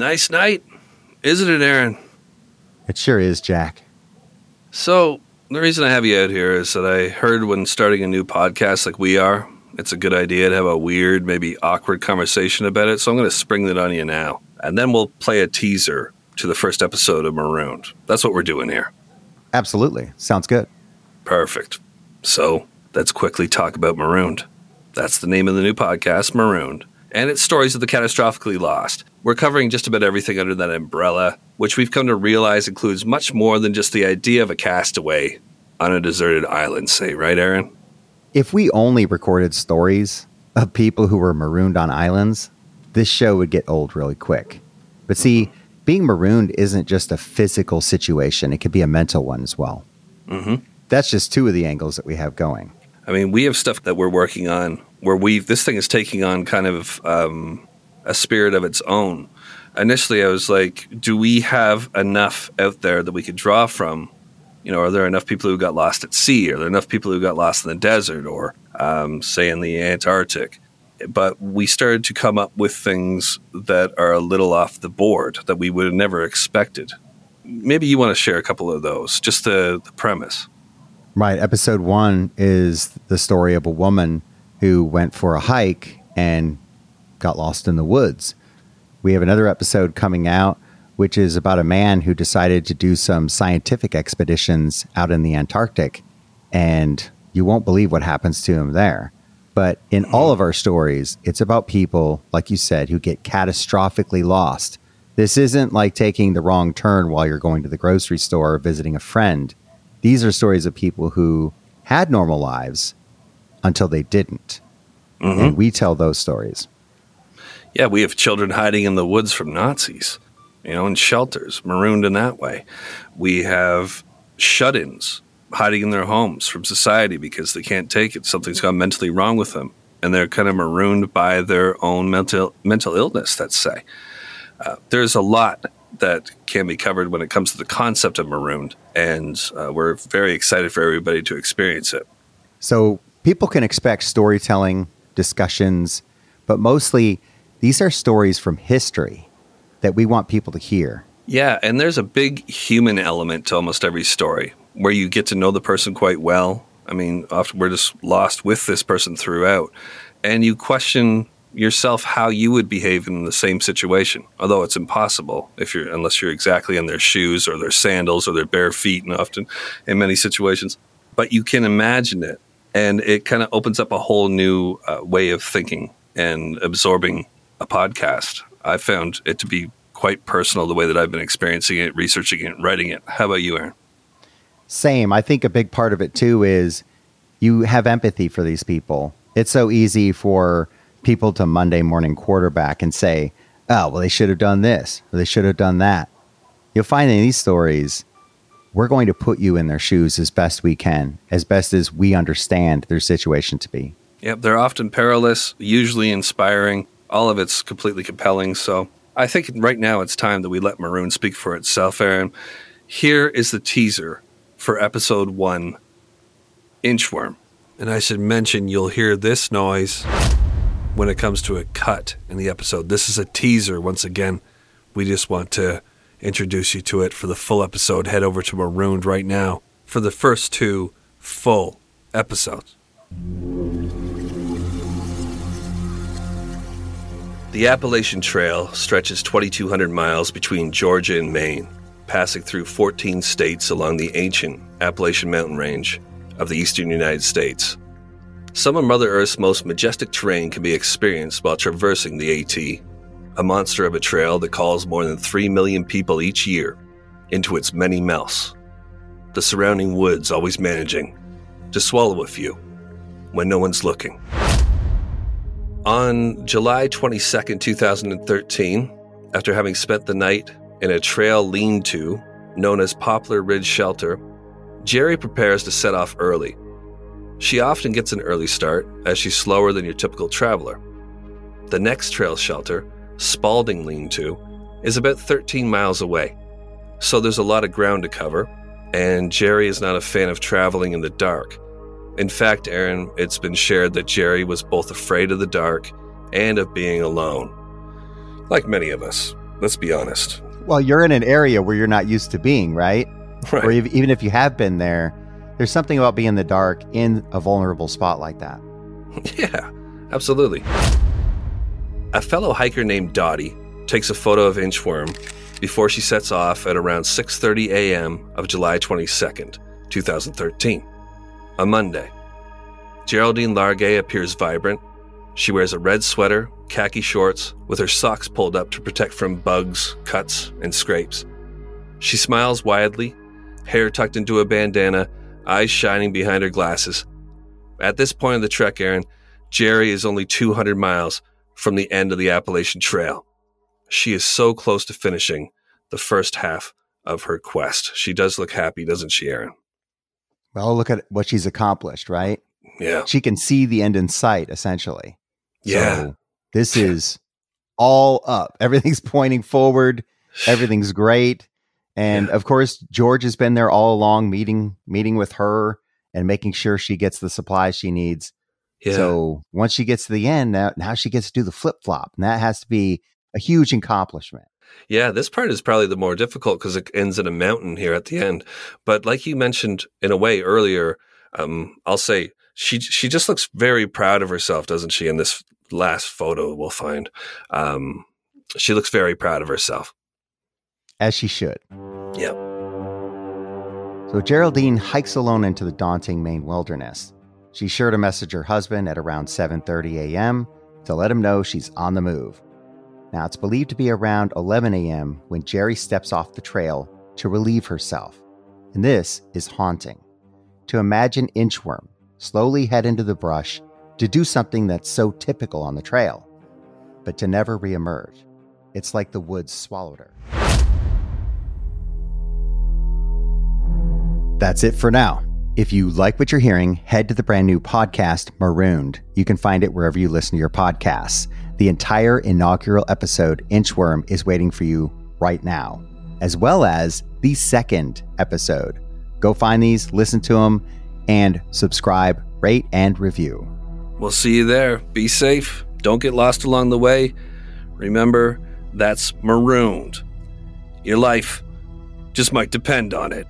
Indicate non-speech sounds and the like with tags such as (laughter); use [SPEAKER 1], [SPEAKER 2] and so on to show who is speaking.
[SPEAKER 1] Nice night, isn't it, Aaron?
[SPEAKER 2] It sure is, Jack.
[SPEAKER 1] So, the reason I have you out here is that I heard when starting a new podcast like we are, it's a good idea to have a weird, maybe awkward conversation about it. So, I'm going to spring that on you now. And then we'll play a teaser to the first episode of Marooned. That's what we're doing here.
[SPEAKER 2] Absolutely. Sounds good.
[SPEAKER 1] Perfect. So, let's quickly talk about Marooned. That's the name of the new podcast, Marooned. And it's stories of the catastrophically lost. We're covering just about everything under that umbrella, which we've come to realize includes much more than just the idea of a castaway on a deserted island, say, right, Aaron?
[SPEAKER 2] If we only recorded stories of people who were marooned on islands, this show would get old really quick. But see, being marooned isn't just a physical situation, it could be a mental one as well.
[SPEAKER 1] Mm-hmm.
[SPEAKER 2] That's just two of the angles that we have going.
[SPEAKER 1] I mean, we have stuff that we're working on where we this thing is taking on kind of um, a spirit of its own. Initially, I was like, do we have enough out there that we could draw from? You know, are there enough people who got lost at sea? Are there enough people who got lost in the desert or, um, say, in the Antarctic? But we started to come up with things that are a little off the board that we would have never expected. Maybe you want to share a couple of those, just the, the premise.
[SPEAKER 2] Right. Episode one is the story of a woman who went for a hike and got lost in the woods. We have another episode coming out, which is about a man who decided to do some scientific expeditions out in the Antarctic. And you won't believe what happens to him there. But in all of our stories, it's about people, like you said, who get catastrophically lost. This isn't like taking the wrong turn while you're going to the grocery store or visiting a friend. These are stories of people who had normal lives until they didn't.
[SPEAKER 1] Mm-hmm.
[SPEAKER 2] And we tell those stories.
[SPEAKER 1] Yeah, we have children hiding in the woods from Nazis, you know, in shelters, marooned in that way. We have shut ins hiding in their homes from society because they can't take it. Something's gone mentally wrong with them. And they're kind of marooned by their own mental mental illness, let's say. Uh, there's a lot that can be covered when it comes to the concept of marooned, and uh, we're very excited for everybody to experience it.
[SPEAKER 2] So people can expect storytelling, discussions, but mostly these are stories from history that we want people to hear.
[SPEAKER 1] Yeah, and there's a big human element to almost every story where you get to know the person quite well. I mean, often we're just lost with this person throughout, and you question yourself how you would behave in the same situation. Although it's impossible if you're unless you're exactly in their shoes or their sandals or their bare feet, and often in many situations. But you can imagine it, and it kind of opens up a whole new uh, way of thinking and absorbing a podcast. I found it to be quite personal the way that I've been experiencing it, researching it, writing it. How about you, Aaron?
[SPEAKER 2] Same. I think a big part of it too is you have empathy for these people. It's so easy for people to Monday morning quarterback and say, oh, well, they should have done this or they should have done that. You'll find in these stories, we're going to put you in their shoes as best we can, as best as we understand their situation to be.
[SPEAKER 1] Yep, they're often perilous, usually inspiring. All of it's completely compelling. So I think right now it's time that we let Maroon speak for itself, Aaron. Here is the teaser for episode one Inchworm. And I should mention you'll hear this noise when it comes to a cut in the episode. This is a teaser once again. We just want to introduce you to it for the full episode. Head over to Marooned right now for the first two full episodes. The Appalachian Trail stretches 2,200 miles between Georgia and Maine, passing through 14 states along the ancient Appalachian Mountain Range of the eastern United States. Some of Mother Earth's most majestic terrain can be experienced while traversing the AT, a monster of a trail that calls more than 3 million people each year into its many mouths. The surrounding woods always managing to swallow a few when no one's looking. On July 22, 2013, after having spent the night in a trail lean to known as Poplar Ridge Shelter, Gerry prepares to set off early. She often gets an early start as she's slower than your typical traveler. The next trail shelter, Spaulding Lean To, is about 13 miles away, so there's a lot of ground to cover, and Gerry is not a fan of traveling in the dark. In fact, Aaron, it's been shared that Gerry was both afraid of the dark and of being alone. Like many of us. Let's be honest.
[SPEAKER 2] Well, you're in an area where you're not used to being, right?
[SPEAKER 1] Right.
[SPEAKER 2] Or even if you have been there, there's something about being in the dark in a vulnerable spot like that. (laughs)
[SPEAKER 1] Yeah, absolutely. A fellow hiker named Dottie takes a photo of Inchworm before she sets off at around 6:30 a.m. of July 22nd, 2013, a Monday. Geraldine Largay appears vibrant. She wears a red sweater, khaki shorts, with her socks pulled up to protect from bugs, cuts, and scrapes. She smiles widely, hair tucked into a bandana, eyes shining behind her glasses. At this point of the trek, Aaron, Gerry is only 200 miles from the end of the Appalachian Trail. She is so close to finishing the first half of her quest. She does look happy, doesn't she, Aaron?
[SPEAKER 2] Well, look at what she's accomplished, right?
[SPEAKER 1] Yeah.
[SPEAKER 2] She can see the end in sight, essentially.
[SPEAKER 1] Yeah.
[SPEAKER 2] So this is all up. (laughs) Everything's pointing forward. Everything's great. And
[SPEAKER 1] Yeah.
[SPEAKER 2] of course, George has been there all along, meeting meeting with her and making sure she gets the supplies she needs.
[SPEAKER 1] Yeah.
[SPEAKER 2] So once she gets to the end, now, now she gets to do the flip flop. And that has to be a huge accomplishment.
[SPEAKER 1] Yeah, this part is probably the more difficult because it ends in a mountain here at the end. But like you mentioned in a way earlier, um, I'll say she she just looks very proud of herself, doesn't she? In this last photo, we'll find um, she looks very proud of herself.
[SPEAKER 2] As she should.
[SPEAKER 1] Yep.
[SPEAKER 2] So Geraldine hikes alone into the daunting Maine wilderness. She's sure to message her husband at around 7:30 a.m. to let him know she's on the move. Now it's believed to be around 11 a.m. when Gerry steps off the trail to relieve herself. And this is haunting. To imagine Inchworm slowly head into the brush to do something that's so typical on the trail, but to never reemerge. It's like the woods swallowed her. That's it for now. If you like what you're hearing, head to the brand new podcast, Marooned. You can find it wherever you listen to your podcasts. The entire inaugural episode, Inchworm, is waiting for you right now, as well as the second episode. Go find these, listen to them, and subscribe, rate, and review.
[SPEAKER 1] We'll see you there. Be safe. Don't get lost along the way. Remember, that's marooned. Your life just might depend on it.